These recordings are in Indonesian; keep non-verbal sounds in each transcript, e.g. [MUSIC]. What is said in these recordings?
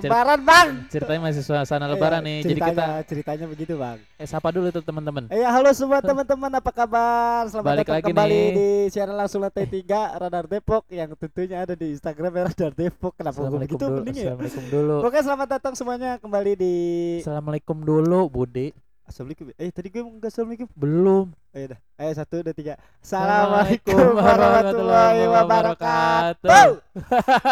Lebaran, Bang. Ceritanya masih suasana lebaran Iya, nih. Jadi kita ceritanya- begitu, Bang. eh sapa dulu tuh teman-teman. Eh, ya, halo semua teman-teman, apa kabar? Selamat Balik datang lagi kembali nih. di siaran langsung lantai 3 Radar Depok yang tentunya ada di Instagram ya, Radar Depok. Kenapa gue begitu dulu. mending ya? Assalamualaikum dulu. Pokoknya selamat datang semuanya kembali di Assalamualaikum dulu, Budi. Assalamualaikum. Eh, tadi gue enggak assalamualaikum. Belum. Ayo dah. Ayo satu, dua, tiga. Assalamualaikum warahmatullahi wabarakatuh.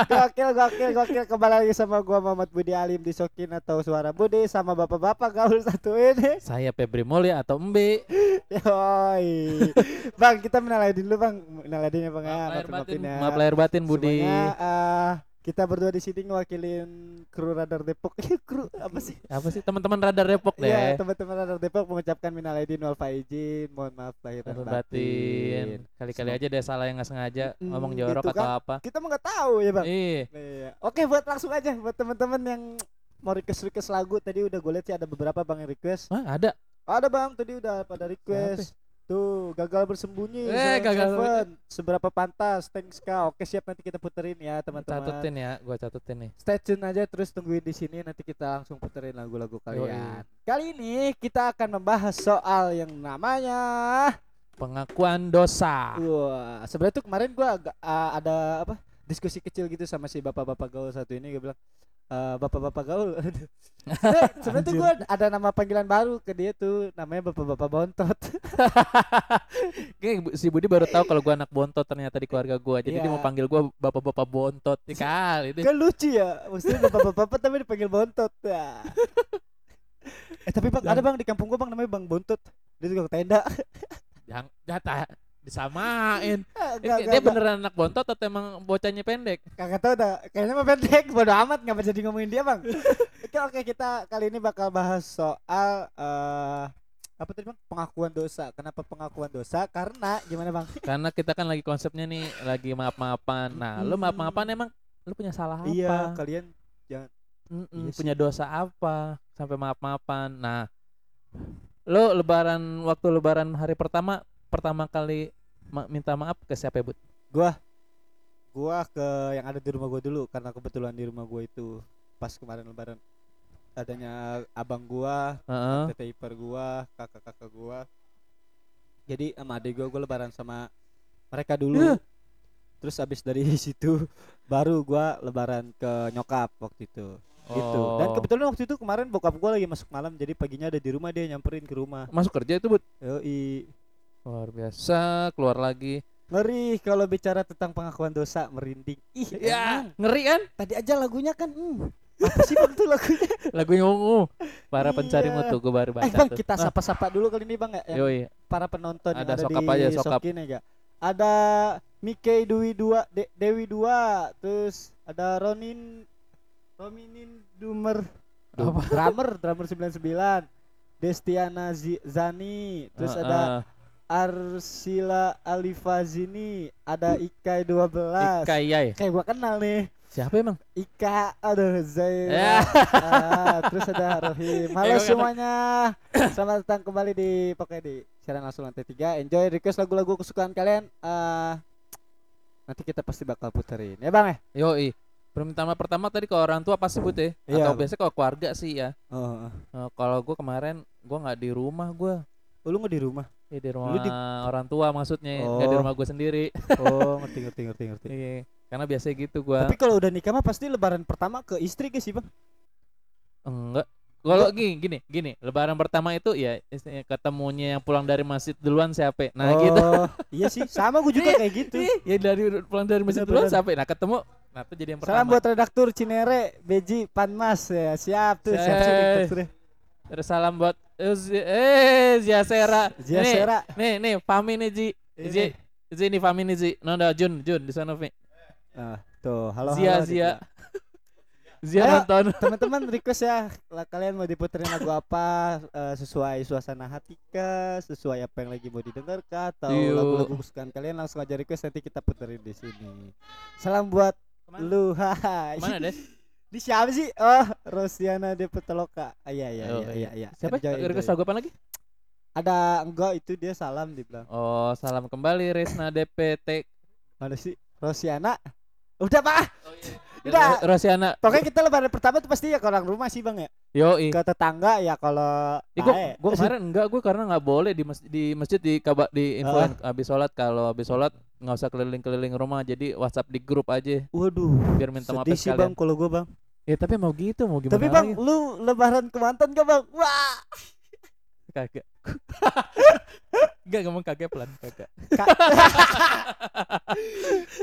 Gokil, gokil, gokil. Kembali lagi sama gua Muhammad Budi Alim di Sokin atau Suara Budi sama bapak-bapak gaul satu ini. Saya Febri Mulya atau Mbe. Yoi. Bang, kita menaladin dulu bang. Menaladinnya bang ya. Maaf lahir batin, ya. maaf lahir batin Budi. Semuanya, eh, kita berdua di sini ngewakilin kru Radar Depok. [LAUGHS] kru apa sih? Apa sih teman-teman radar Depok deh? Iya, teman-teman Radar Depok mengucapkan minal aidin wal faizin. Mohon maaf lahir dan batin. batin. Kali-kali aja deh salah yang nggak sengaja Mm, ngomong jorok gitu atau kan. apa. Kita mah nggak tahu ya bang. Iya. Iya. Oke, buat langsung aja buat teman-teman yang mau request request lagu tadi udah gue lihat sih ada beberapa bang yang request. Hah, ada. Ada bang tadi udah pada request. Tuh gagal bersembunyi. Eh, gagal Seven. Seberapa pantas? Thanks kak. Oke siap nanti kita puterin ya teman-teman. Catetin ya, gua catetin nih. Stay tune aja terus tungguin di sini nanti kita langsung puterin lagu-lagu kalian. Kali ini kita akan membahas soal yang namanya Pengakuan dosa. Wah, sebenarnya tuh kemarin gua agak ah, ada apa? Diskusi kecil gitu sama si bapak-bapak gaul satu ini gue bilang "Eh, bapak-bapak gaul. Aduh. [LAUGHS] Sebenarnya- tuh gua ada nama panggilan baru ke dia tuh namanya bapak-bapak bontot. [LAUGHS] Kayak si Budi baru tahu kalau gua anak bontot ternyata di keluarga gua. Jadi dia Iya. mau panggil gua bapak-bapak bontot. Nih kali itu. kan lucu ya. Maksudnya bapak-bapak tapi dipanggil bontot. Ya. [LAUGHS] eh tapi bang ada bang di kampung gua bang namanya bang bontot. Dia juga tenda. Yang jatah disamain. [LAUGHS] Dia, enggak, dia enggak. beneran anak bontot atau emang bocahnya pendek? Kagak tahu dah. Kayaknya mah pendek. Bodo amat ngapa jadi ngomongin dia, Bang. [LAUGHS] oke, oke, kita kali ini bakal bahas soal eh apa tadi, Bang? Pengakuan dosa. Kenapa pengakuan dosa? Karena gimana, Bang? [LAUGHS] Karena kita kan lagi konsepnya nih lagi maaf-maafan. Nah, lu Hmm. maaf-maafan emang lu punya salah apa? Iya, kalian Mm-mm, Iya sih. punya dosa apa sampai maaf-maafan. Nah, lu lebaran waktu lebaran hari pertama pertama kali ma- minta maaf ke siapa, ya, Bud? gua ke yang ada di rumah gua dulu karena kebetulan di rumah gua itu pas kemarin lebaran adanya abang gua, Heeh. tete ipar gua, kakak-kakak gua. Jadi sama adik gua gua lebaran sama mereka dulu. Yah. Terus abis dari [LAUGHS] situ baru gua lebaran ke nyokap waktu itu. Gitu. Dan Oh. kebetulan waktu itu kemarin bokap gua lagi masuk malam jadi paginya ada di rumah dia nyamperin ke rumah. masuk kerja itu, Bud. Yoi. Luar biasa, keluar lagi. Ngeri kalau bicara tentang pengakuan dosa merinding. Ih, Ya, emang. ngeri kan? Tadi aja lagunya kan hmm. Apa sih bang tuh lagunya? [LAUGHS] Lagunya ungu. Para pencari Iya. mutu gue baru baca Eh bang tuh. kita sapa-sapa dulu kali ini bang ya yang Yoi, para penonton yang Ada ada sokap di aja, sokap. Sokin ya? Ada Mike Dewi dua De- Dewi dua terus ada Ronin Rominin Dumer Apa? drummer drummer 99 Destiana Zani terus Ah, ada ah. Arsila Alifazini ada Ikai 12 Ika Yai. kayak gua kenal nih Siapa emang? Ika aduh Zaira Ya. Ah, terus ada Rohim halo Eh, semuanya selamat datang kembali di pokoknya di siaran langsung lantai 3 enjoy request lagu-lagu kesukaan kalian Ah, nanti kita pasti bakal puterin ya bang ya Yoi. Permintaan pertama tadi ke orang tua pasti but ya. Iya, Atau Bang. biasanya kalau keluarga sih ya. oh, Eh, kalau gue kemarin gue nggak di rumah gue. Oh, lu nggak di rumah Ya di rumah Lu di- orang tua maksudnya, nggak di Oh. rumah gue sendiri. oh ngerti ngerti ngerti ngerti Iya. Karena biasanya gitu gue. tapi kalau udah nikah mah pasti lebaran pertama ke istri ke sih bang Enggak. Kalau gini, gini, gini, lebaran pertama itu ya ketemunya yang pulang dari masjid duluan siapa? Nah oh, gitu. iya sih sama gue juga kayak gitu Ih, ya dari pulang dari masjid duluan siapa? Nah ketemu, nah itu jadi yang pertama. salam buat redaktur Cinere Beji Panmas ya siap tuh siap siap Eh. redakturnya. Terus salam buat eh, Zi- Ziasera. Zia Nih, Sera Nih, nih, Fami nih Ji. Ini. Ji, Ji nih Fami nih Ji. No, no, Jun, Jun di sana Vi. Nah, tuh, halo Zia, halo. Zia. Dika. [LAUGHS] Zia Ayo. nonton. [LAUGHS] Teman-teman request ya, lah kalian mau diputerin lagu apa eh, sesuai suasana hati kah, sesuai apa yang lagi mau didengar kah atau lagu-lagu kesukaan kalian langsung aja request nanti kita puterin di sini. Salam buat lu, [LAUGHS] haha. Mana Des? Di siapa sih? Oh, Rosiana de Petaloka. Ah, iya iya Oh, iya iya iya. Siapa? Enjoy, enjoy. Lagi? Ada enggak itu dia salam dibilang. Oh, salam kembali Resna DPT. Mana sih? Rosiana. Udah, Pak. [LAUGHS] Enggak. Rosiana. Pokoknya kita lebaran pertama tuh pasti ya ke orang rumah sih bang ya. Yo, Ke tetangga ya kalau. Ih, gua, kemarin enggak, gua karena nggak boleh di masjid, di masjid di kabar di Ah. habis sholat kalau habis sholat nggak usah keliling-keliling rumah jadi WhatsApp di grup aja Waduh. biar minta maaf sih bang kalau gua bang. Ya tapi mau gitu mau gimana Tapi bang, lagi? lu lebaran ke mantan gak bang? Wah. kagak. Enggak ngomong kagak pelan kagak. Ka- [LAUGHS]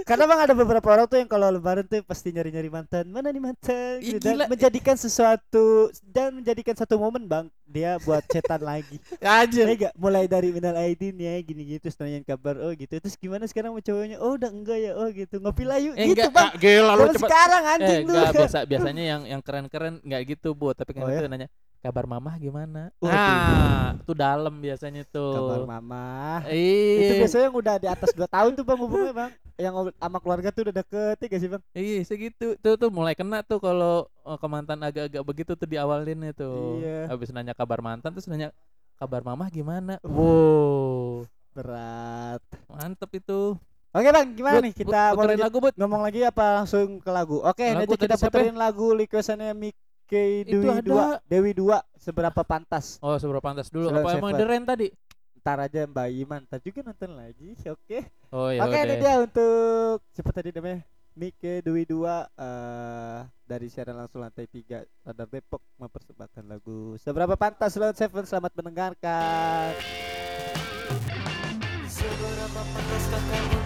Karena bang ada beberapa orang tuh yang kalau lebaran tuh pasti nyari-nyari mantan. Mana nih mantan? Gitu, dan gila. menjadikan sesuatu dan menjadikan satu momen bang dia buat cetan [LAUGHS] lagi. Anjir. Ya? Mulai dari minal aidin ya gini gitu terus nanyain kabar oh gitu. Terus gimana sekarang sama cowoknya? Oh udah enggak ya. Oh gitu. Ngopi lah yuk Eh, gitu enggak, bang. gila lu Zaman cepet. sekarang Eh, anjing lu. enggak biasa [LAUGHS] biasanya yang yang keren-keren enggak gitu, Bu, tapi kan Oh, itu nanya kabar mamah gimana? Waduh. Nah, itu dalam biasanya tuh. Kabar mama. Itu Iya. biasanya yang udah di atas 2 tahun tuh bang hubungnya bang. Yang sama keluarga tuh udah deket ya gak sih bang? Iya, segitu. Tuh tuh mulai kena tuh kalau oh, ke mantan agak-agak begitu tuh diawalin itu. Iya. Habis nanya kabar mantan terus nanya kabar mamah gimana? Wow. Berat. Mantep itu. Oke bang, gimana Bud, nih kita mau puterin lanjut lagu, Bud. ngomong lagi apa langsung ke lagu? Oke, Lagu nanti kita tadi siapa puterin lagu requestannya Mike Itu Dewi ada. 2 Dewi 2 seberapa pantas? Oh, seberapa pantas dulu. Seven, Apa emang Rain tadi? Ntar aja Mbak Iman, ntar juga nonton lagi. Oke. Oh ya Oke, ini udah. dia untuk siapa tadi namanya? Mike Dewi 2 eh dari siaran langsung lantai 3 Radar Depok mempersembahkan lagu Seberapa Pantas Lord Seven selamat mendengarkan. Seberapa pantaskah kamu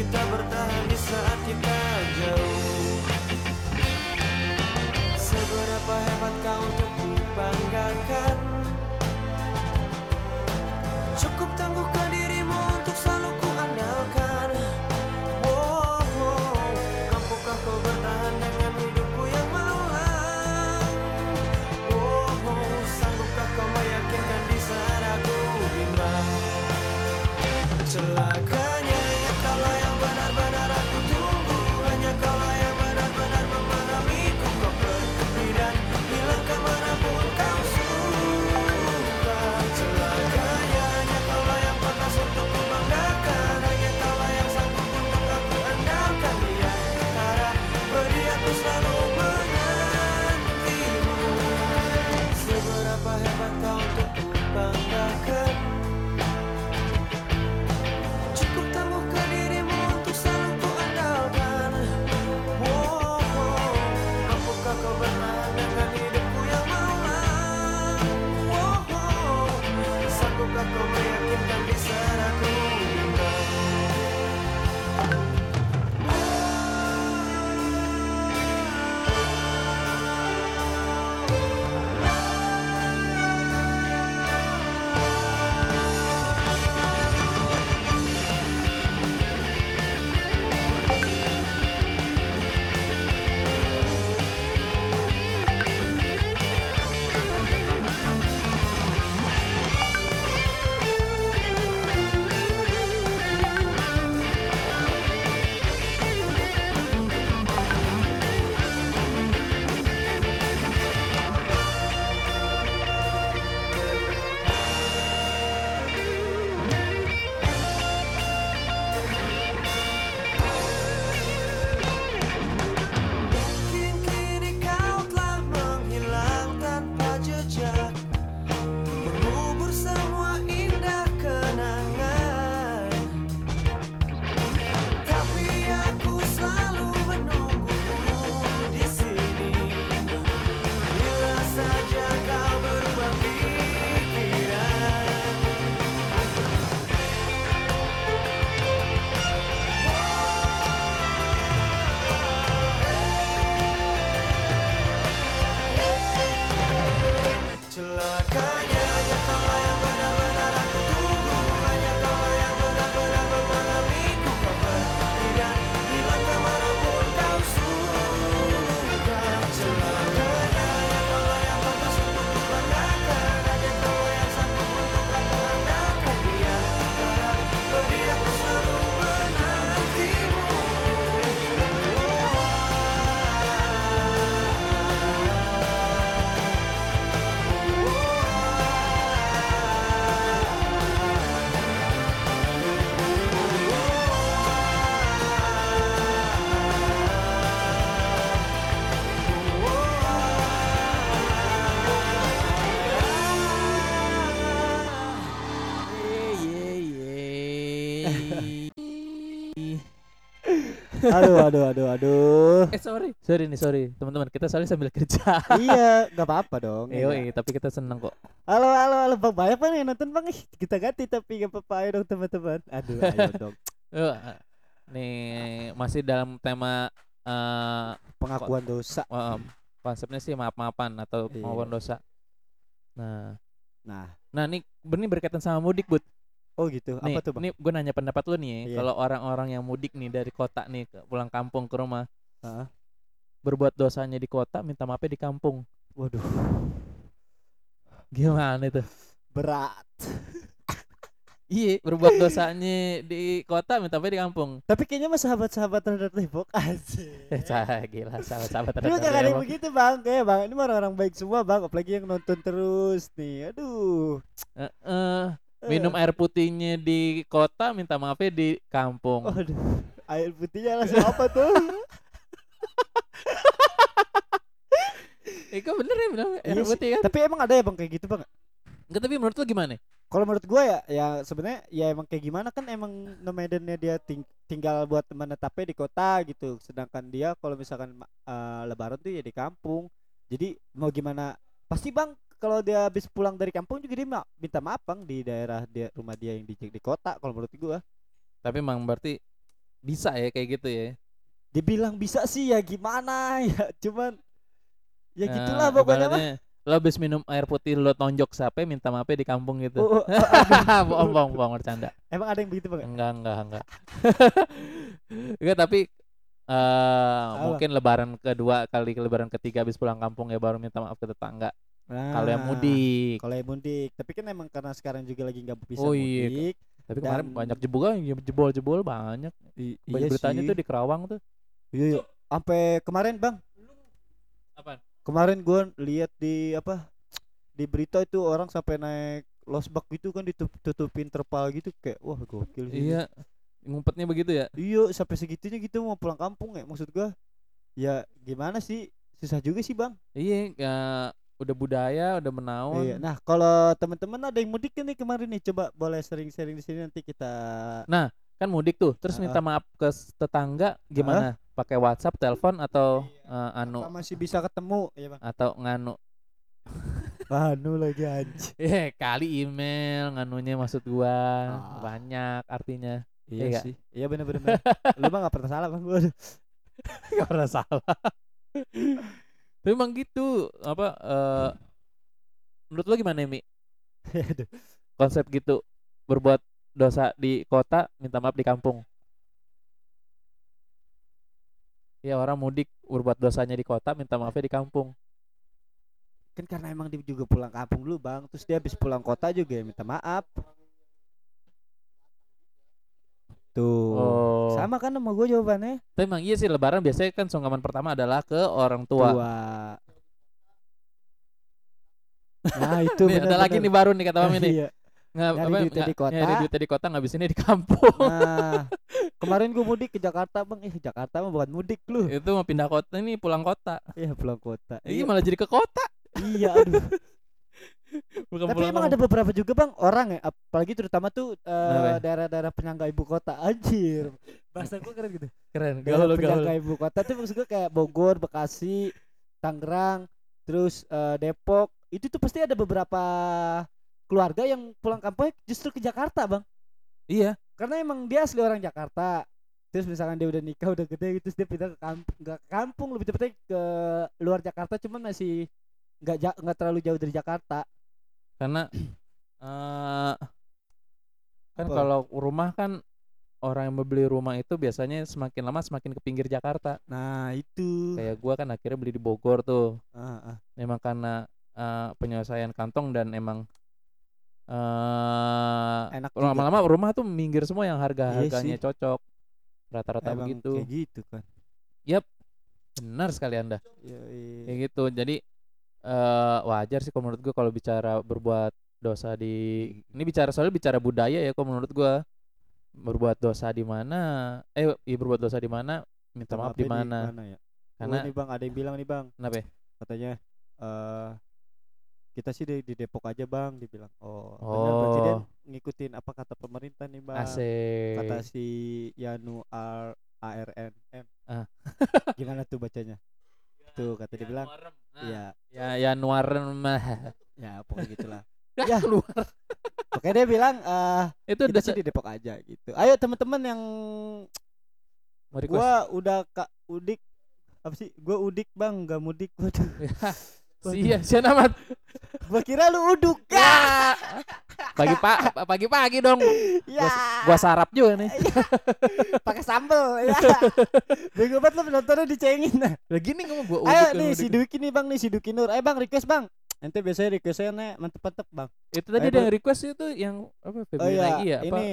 kita bertahan di saat kita jauh. Seberapa hebat kau untuk dibanggakan? Cukup tangguhkan dirimu untuk selalu kuandalkan. Oh, oh. Mampukah kau bertahan dengan hidupku yang melulang oh, oh. Sanggupkah kau meyakinkan di saat aku bimbang? Celaka aduh aduh aduh aduh. Eh sorry, sorry nih sorry. Teman-teman kita soalnya sambil kerja. iya nggak apa-apa dong Iya, tapi kita seneng kok. halo halo halo bang banyak bang yang nonton bang? Kita ganti tapi nggak apa-apa. Ayo dong teman-teman. Aduh ayo [LAUGHS] dong. Nih masih dalam tema eh pengakuan dosa. Eh, konsepnya sih maaf-maafan atau Iya. pengakuan dosa. Nah, nah. Nah nih ini berkaitan sama mudik, Bud. Oh gitu Nih, apa tuh bang nih gue nanya pendapat lu nih. Iya. kalau orang-orang yang mudik nih dari kota nih ke pulang kampung ke rumah, Heeh. berbuat dosanya di kota, minta maafnya di kampung. waduh Gimana itu? berat [LAUGHS] Iya, berbuat dosanya di kota, minta maafnya di kampung. tapi kayaknya mah sahabat-sahabat terhadap Depok aja [LAUGHS] Eh, cah, gila, sahabat-sahabat terhadap mah gak ada yang Depok. begitu bang Kayak bang Ini mah orang-orang baik semua bang Apalagi yang nonton terus nih Aduh eh, Eh. Minum air putihnya di kota, minta maafnya di kampung. Aduh Air putihnya langsung apa tuh? [LAUGHS] Iko bener ya bilang air Iya putih kan? Tapi emang ada ya bang kayak gitu bang? Enggak, tapi menurut lu gimana? Kalau menurut gua ya Ya sebenarnya Ya emang kayak gimana kan Emang nomadennya dia ting- tinggal buat menetapnya di kota gitu. Sedangkan dia kalau misalkan eh, Lebaran tuh ya di kampung. Jadi mau gimana? Pasti bang kalau dia habis pulang dari kampung juga dia minta maaf bang di daerah dia rumah dia yang di di kota kalau menurut gua Tapi emang berarti bisa ya kayak gitu ya. dibilang bisa sih ya gimana [LAUGHS] ya cuman ya Nah, gitulah pokoknya mah Lo habis minum air putih lo tonjok siapa minta maafnya di kampung gitu. Oh, oh, oh, [LAUGHS] bohong, bohong, bohong, bercanda. emang ada yang begitu bang Enggak, enggak, enggak. [LAUGHS] enggak, tapi eh mungkin lebaran kedua kali ke lebaran ketiga habis pulang kampung ya baru minta maaf ke tetangga. Kalau yang Nah, mudik. kalau yang mudik tapi kan emang karena sekarang juga lagi nggak bisa Oh, iya. mudik Tapi kemarin banyak jebol jebol-jebol banyak. I- Banyak iya beritanya sih. tuh di Kerawang tuh. iya, iya. sampai kemarin bang Apa? kemarin gua lihat di apa di berita itu orang sampai naik losbak gitu kan ditutupin terpal gitu kayak wah gokil sih Iya. Ngumpetnya begitu ya. iya sampai segitunya gitu mau pulang kampung ya maksud gua ya gimana sih susah juga sih bang Iya, ya, udah budaya, udah menaun. Iya. Nah, kalau teman-teman ada yang mudik nih kemarin nih, coba boleh sering-sering di sini nanti kita Kan mudik tuh, terus Ah. minta maaf ke tetangga gimana? Pakai WhatsApp, telepon atau eh, anu apa masih bisa ketemu, ya Bang. atau nganu? [LAUGHS] Anu lagi anjing. Eh, kali email nganunya maksud gua Ah. banyak artinya. Iya Iya. sih. Iya benar benar. benar. Lu mah gak pernah salah, Bang. [LAUGHS] Waduh. Gak pernah salah. [LAUGHS] Tapi emang gitu, apa eh menurut lo gimana, Mi? Konsep gitu berbuat dosa di kota, minta maaf di kampung. Ya orang mudik berbuat dosanya di kota, minta maafnya di kampung. Kan karena emang dia juga pulang kampung dulu, Bang. Terus dia habis pulang kota juga ya minta maaf. Tuh. Oh. Sama kan sama gue jawabannya. Tapi emang iya sih lebaran biasanya kan sungkaman pertama adalah ke orang tua. Tua. [LAUGHS] Nah, itu Nih, ada lagi nih baru nih kata Mami nih. Iya. Nggak, Nyari apa, duitnya di kota. nyari duitnya di kota ngabisinnya di kampung. Nah, [LAUGHS] kemarin gue mudik ke Jakarta, Bang. Eh, Jakarta mah bukan mudik lu. itu mau pindah kota ini pulang kota. Iya, pulang kota. Ini Iya, malah jadi ke kota. iya aduh. [LAUGHS] Bukan Tapi emang ada beberapa juga bang orang ya, apalagi terutama tuh eh, Kenapa ya? daerah-daerah penyangga ibu kota. Anjir, bahasa gue keren gitu. keren. Daerah Gaul gaul. penyangga ibu kota tuh maksud gue kayak Bogor, Bekasi, Tangerang, terus eh, Depok. Itu tuh pasti ada beberapa keluarga yang pulang kampung justru ke Jakarta bang. Iya. Karena emang dia asli orang Jakarta. Terus misalkan dia udah nikah udah gede gitu, terus dia pindah ke kampung, ke kampung lebih tepatnya ke luar Jakarta, cuman masih nggak nggak terlalu jauh dari Jakarta. Karena [CLEARS THROAT] eh kan Apa? kalau rumah kan orang yang membeli rumah itu biasanya semakin lama semakin ke pinggir Jakarta. Nah itu. Kayak gua kan akhirnya beli di Bogor tuh. Ah, ah. Memang karena eh, penyelesaian kantong dan emang eh Enak lama-lama rumah tuh minggir semua yang harga-harganya sih. cocok. Rata-rata Emang begitu. kayak gitu kan. Benar sekali Anda. Yoi. Kayak gitu. Jadi eh wajar sih kalau menurut gua kalau bicara berbuat dosa di ini bicara soalnya bicara budaya ya kalau menurut gua berbuat dosa di mana eh iya berbuat dosa di mana minta maaf di mana ya? karena oh, nih bang ada yang bilang nih bang kenapa ya? katanya eh kita sih di, di Depok aja bang dibilang oh, benar berarti dia Oh. ngikutin apa kata pemerintah nih bang asik kata si Yanu Al A R N M. Ah. Gimana tuh bacanya? Tuh kata dia bilang, iya, ya Januar mah ya pokoknya gitulah. [LAUGHS] ya keluar Pokoknya dia bilang eh itu udah sih di Depok aja gitu. Ayo teman-teman yang mau request gua udah kak udik apa sih? Gua udik bang, gak mudik. Waduh, [LAUGHS] Sia, sia amat. [LAUGHS] gua kira lu uduk. Ya. Pagi pak, pagi-pagi dong. Ya, Gua sarap juga nih. pakai sambel ya. [LAUGHS] Bego banget lu nontonnya dicengin. Lah gini ngomong gua Ayo udik, nih si Duki nih bang nih si Duki Nur. Ayo bang request bang. Ente biasanya requestnya nih mantep-mantep bang. Itu tadi Ayo, yang request itu yang apa Oh Febri iya, Nagi ya apa ini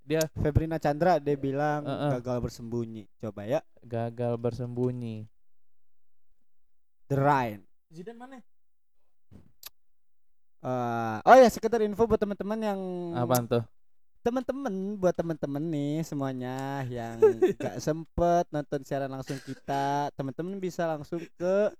dia Febrina Chandra dia bilang Heeh. gagal bersembunyi. Coba ya. gagal bersembunyi. The Rhine. Zidan mana? Eh, oh ya sekedar info buat teman-teman yang Apaan tuh? teman-teman buat teman-teman nih semuanya yang [LAUGHS] gak sempet nonton siaran langsung kita teman-teman bisa langsung ke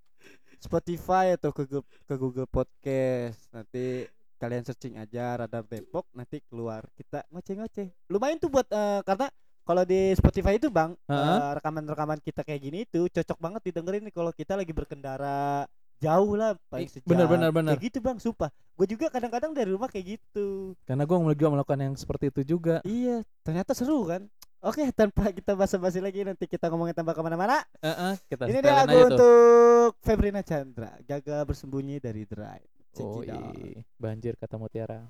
Spotify atau ke Google, ke Google Podcast nanti kalian searching aja Radar Depok nanti keluar kita ngoceh-ngoceh lumayan tuh buat eh, karena kalau di Spotify itu bang Heeh. eh, rekaman-rekaman kita kayak gini itu cocok banget didengerin nih kalau kita lagi berkendara jauh lah paling sejam bener, bener, bener. kayak gitu bang sumpah gue juga kadang-kadang dari rumah kayak gitu Karena gua juga melakukan yang seperti itu juga. Iya, ternyata seru kan. Oke, tanpa kita basa-basi lagi nanti kita ngomongin tambah ke mana-mana. Heeh, kita Ini dia lagu tuh. untuk Febrina Chandra, gagal bersembunyi dari Drive. Oh, Check iya. banjir kata Mutiara.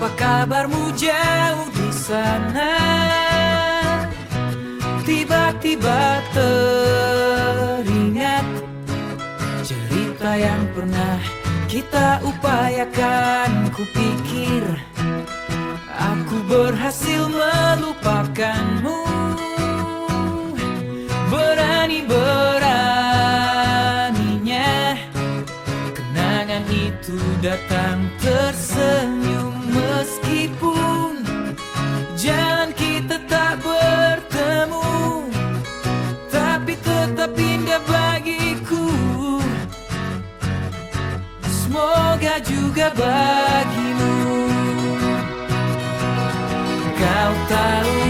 Apa kabarmu jauh di sana? Tiba-tiba teringat cerita yang pernah kita upayakan. Kupikir aku berhasil melupakanmu. Berani beraninya Kenangan itu datang tersenyum Semoga juga bagimu Kau tahu aku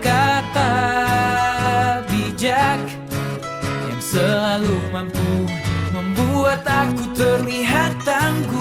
kata-kata bijak Yang selalu mampu membuat aku terlihat tangguh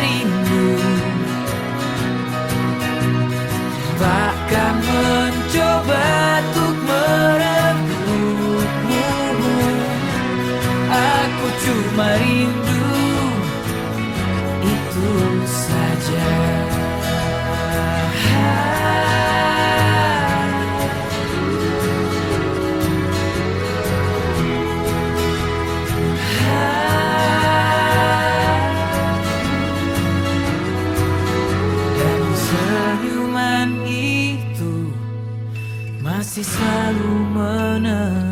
cuma masih selalu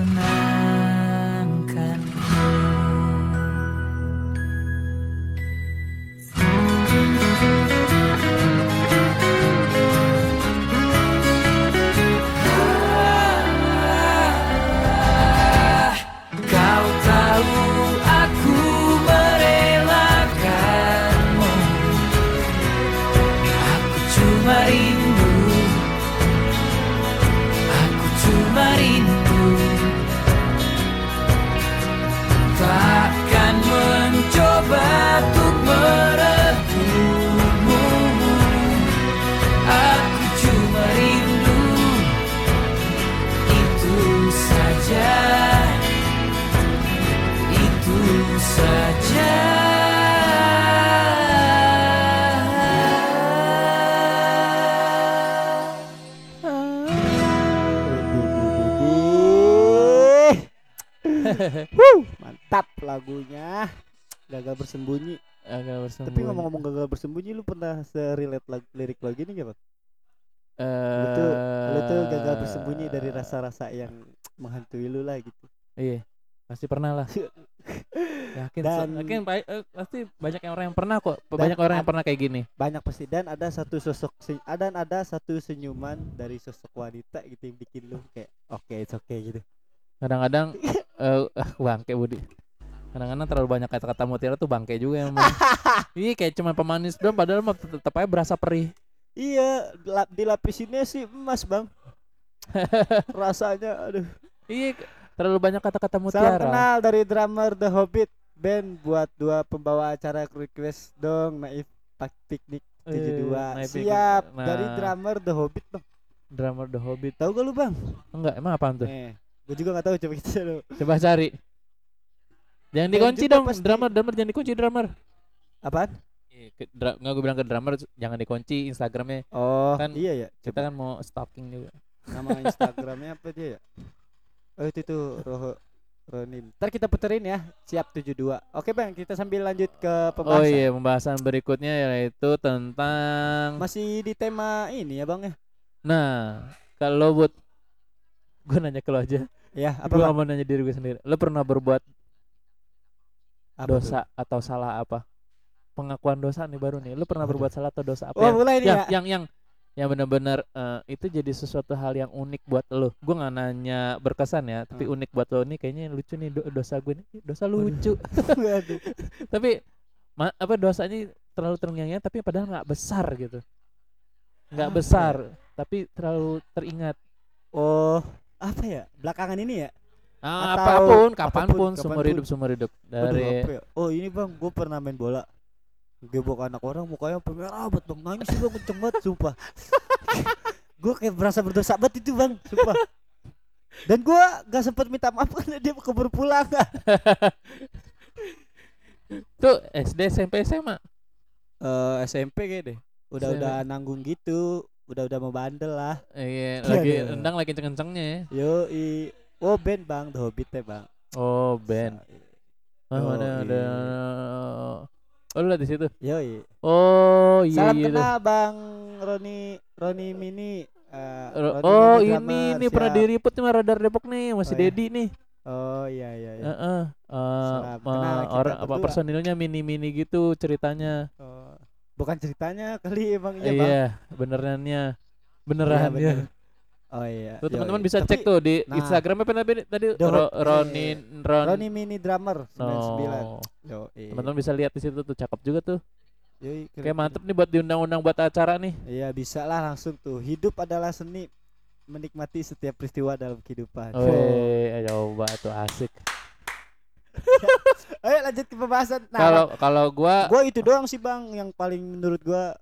lagunya. Gagal bersembunyi. Agak bersembunyi. Tapi ngomong-ngomong gagal bersembunyi lu pernah lag- lirik lagu ini gak, Bang? eh Lu tuh lu tuh gagal bersembunyi dari rasa-rasa yang menghantui lu lah gitu. Iya. Pasti pernah lah. [LAUGHS] Yakin Dan- yakin eh, pasti banyak yang orang yang pernah kok. Banyak orang yang pernah kayak gini. Banyak pasti dan ada satu sosok ada ada satu senyuman dari sosok wanita gitu yang bikin lu kayak oke it's okay gitu. Kadang-kadang [LAUGHS] eh ah, [LAUGHS] bangke Budi. Kadang-kadang terlalu banyak kata-kata mutiara tuh bangke juga emang. [LAUGHS] Iya kayak cuma pemanis doang padahal mah tet- tetap aja berasa perih. Iya, la- dilapisinnya sih emas, Bang. [LAUGHS] Rasanya aduh. Iya terlalu banyak kata-kata Salam mutiara. kenal dari drummer The Hobbit band buat dua pembawa acara request dong Naif Pak Piknik 72 Eh, Naif Piknik. siap Nah. dari drummer The Hobbit bang Drummer The Hobbit. tahu gak lu bang Enggak, emang apaan tuh? eh gue juga gak tahu coba kita dulu Coba cari. Jangan dikunci juga dong, pasti- drummer, drummer jangan dikunci drummer. apaan? Iya, ke- dra- nggak gue bilang ke drummer jangan dikunci Instagramnya. oh Kan iya ya Kita coba. kan mau stalking juga. nama Instagramnya apa dia ya? Oh itu tuh Roho Ronin. Ntar kita puterin ya siap 72 oke bang kita sambil lanjut ke Oh pembahasan iya, pembahasan berikutnya yaitu tentang masih di tema ini ya bang ya? Nah, kalau buat gue nanya ke lo aja, ya apa gue mau nanya diri gue sendiri. Lo pernah berbuat Apa tuh? dosa atau salah apa? Pengakuan dosa nih baru nih. Lo pernah Waduh. berbuat salah atau dosa apa? oh yang, mulai nih yang, ya yang yang yang benar-benar eh, itu jadi sesuatu hal yang unik buat lo. Gue nggak nanya berkesan ya, tapi Hmm. unik buat lo nih. Kayaknya lucu nih do- dosa gue nih. Ih, Dosa lucu. [LAUGHS] [LAUGHS] Tapi ma- apa dosanya terlalu terngiang tapi padahal nggak besar gitu. Nggak ya? besar, tapi terlalu teringat. Oh, apa ya? Belakangan ini ya? Ah, Atau apa pun, apa pun, kapan pun, seumur kapan pun. hidup, seumur hidup. Dari ya? Oh, ini Bang, gue pernah main bola. Gebok anak orang mukanya merah banget, Bang. Nangis sih Bang, kenceng banget, sumpah. [LAUGHS] gue kayak berasa berdosa banget itu, Bang, sumpah. Dan gue gak sempet minta maaf karena dia keburu pulang. [LAUGHS] tuh SD, SMP, SMA. Eh SMP kayak deh. Udah-udah nanggung gitu, udah-udah mau bandel lah. Iya, Iya, lagi iya. endang lagi kenceng-kencengnya ya. Yo, i Oh, band Bang, The Hobbit ya, Bang. Oh, band. Ah, Oh, mana ada. Oh, lu di situ. Yo, i. Oh, iya Salam iya. kenal Bang Roni Roni Mini. eh, Ro- Roni Oh, Mini ini nih pernah diriput nih Radar Depok nih, masih Oh, iya. Dedi nih. Oh iya iya iya. Heeh. Eh, Salam ma- kenal kita orang apa personilnya mini-mini gitu ceritanya. Oh, bukan ceritanya kali emang iya, Bang. Iya, benerannya. Benerannya. bener. Oh iya. Tuh teman-teman bisa Tapi cek tuh di nah. Instagram apa tadi tadi Ro- Hot- Ronin Ron. Roni Mini drummer 99. No. Iya. Teman-teman bisa lihat di situ tuh cakep juga tuh. Yoi, keren, Kayak mantep nih buat diundang-undang buat acara nih. Iya, bisa lah langsung tuh. Hidup adalah seni menikmati setiap peristiwa dalam kehidupan. Woi, coba tuh asik. [LAUGHS] Ayo lanjut ke pembahasan. Nah, Kalau kalau gua gua itu doang sih, Bang, yang paling menurut gua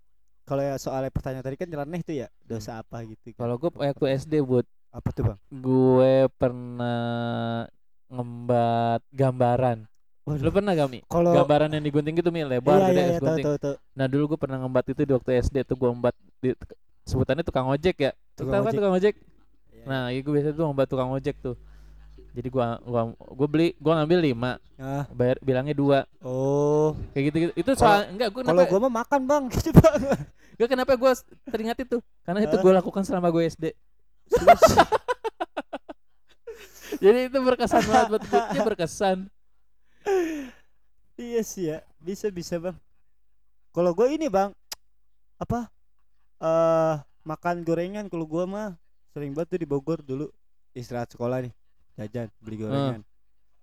kalau ya soalnya pertanyaan tadi kan nyeleneh tuh ya dosa apa gitu kan. kalau gua waktu SD buat apa tuh, Bang? gue pernah ngembat gambaran. Waduh. Lu pernah gak Mi? Kalau Gambaran yang digunting gitu Mi, lebar iya, gede iya, iya, gunting. tahu, tahu. Nah, dulu gue pernah ngembat itu di waktu SD tuh gua ngembat di sebutannya tukang ojek ya. Tukang kan ojek. tukang ojek? Iya. Nah, iya gue biasa tuh ngembat tukang ojek tuh. Jadi gua gua gua beli gua ngambil lima. Ah, bayar bilangnya dua. Oh, kayak gitu gitu. Itu soal enggak gue kalau gua mah makan, Bang. [LAUGHS] Gitu, Bang. gua kenapa gue teringat itu? Karena itu Hah? gue lakukan selama gue SD [LAUGHS] jadi itu berkesan banget buat gue Itu berkesan. Iya sih ya, bisa bisa bang. Kalau gue ini bang, apa? eh makan gorengan kalau gua mah sering banget tuh di Bogor dulu. Istirahat sekolah nih, jajan beli gorengan.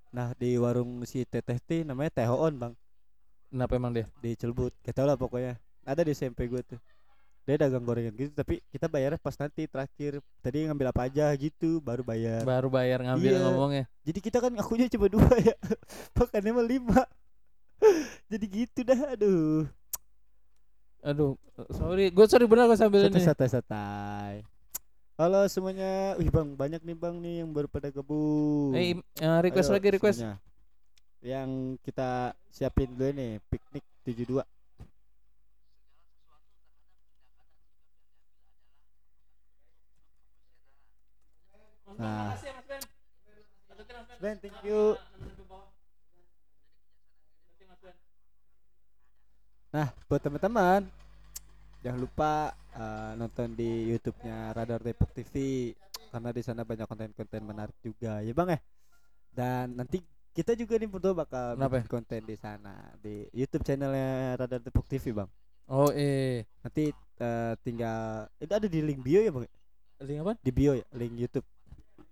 Nah di warung si Teteh T namanya Tehoon bang kenapa emang dia di Celbut, gak tau lah pokoknya. Ada di SMP gue tuh. Dia dagang gorengan gitu, tapi kita bayarnya pas nanti terakhir. Tadi ngambil apa aja gitu, baru bayar. baru bayar ngambil Iya. ngomongnya Jadi kita kan ngakunya cuma dua [LAUGHS] ya, makannya mah lima. [LAUGHS] Jadi gitu dah, aduh. aduh sorry gue sorry benar gue sambil ini santai santai halo semuanya. Wih bang banyak nih bang nih yang baru pada gabung. Eh eh, request Ayo lagi request. semuanya. yang kita siapin dulu nih piknik 72 nah. Ben, thank you. Nah, buat teman-teman jangan lupa eh, nonton di YouTube-nya Radar Depok TV karena di sana banyak konten-konten menarik juga ya Bang ya. Dan nanti kita juga nih berdua bakal Kenapa? bikin konten di sana di YouTube channelnya Radar Depok TV Bang. Oh eh, Nanti eh, tinggal itu ada di link bio ya Bang? link apa? Di bio ya, link YouTube.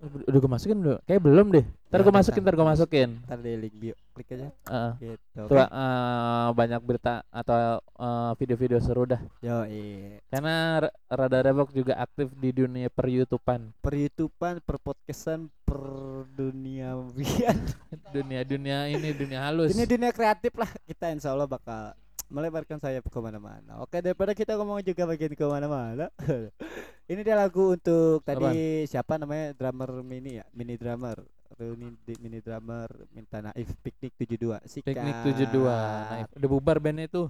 Udah gue masukin belum? Kayak belum deh. Ntar Ya, gue udah, masukin, ntar. gue masukin. Ntar di link bio, klik aja Heeh. gitu. Tuh eh, banyak berita atau eh, video-video seru dah. Yo, iya. Karena Ra- Radar Depok juga aktif di dunia per YouTubean. per YouTubean, per podcastan, per duniawian. Dunia-dunia [LAUGHS] ini dunia halus. Ini dunia kreatif lah. Kita insya Allah bakal melebarkan sayap ke mana-mana. Oke, daripada kita ngomong juga bagian ke mana-mana. [LAUGHS] ini dia lagu untuk tadi siapa namanya drummer mini ya, mini drummer. Reuni di mini drummer minta naif piknik 72 Sikat. Piknik 72. Nah, udah bubar bandnya itu.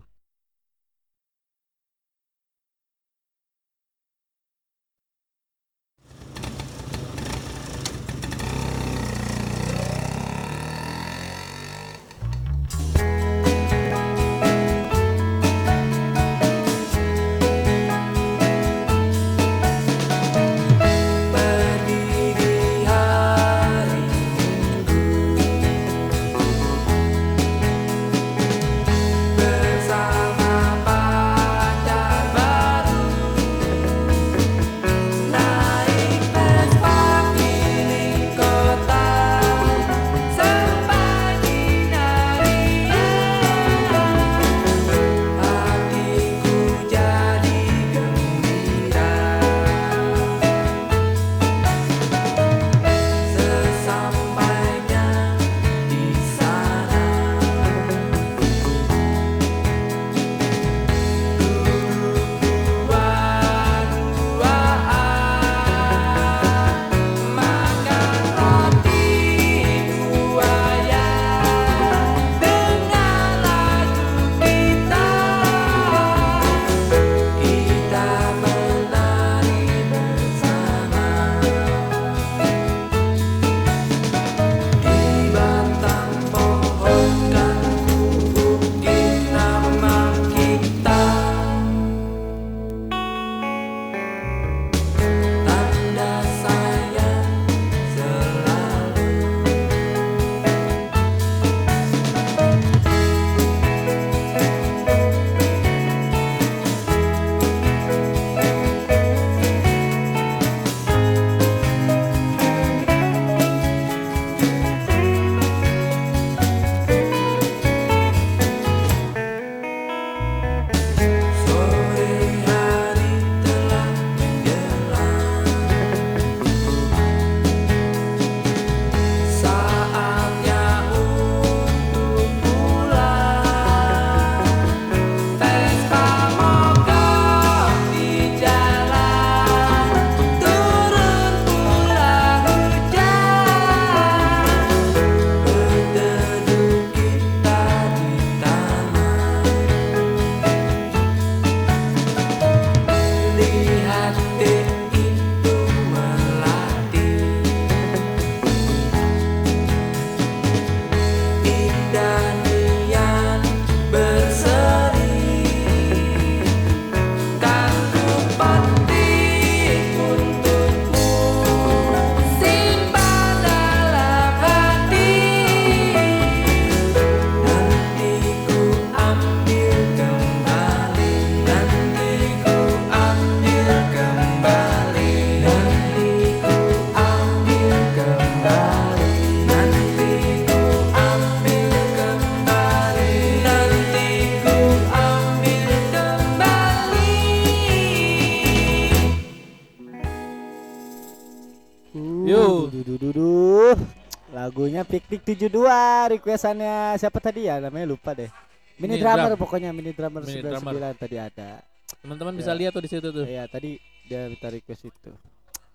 72 requestannya siapa tadi ya namanya lupa deh. Mini, Mini drummer drum. pokoknya mini drummer Mini 99 drummer. tadi ada. Teman-teman Ya. bisa lihat tuh di situ tuh. Iya, tadi dia minta request itu.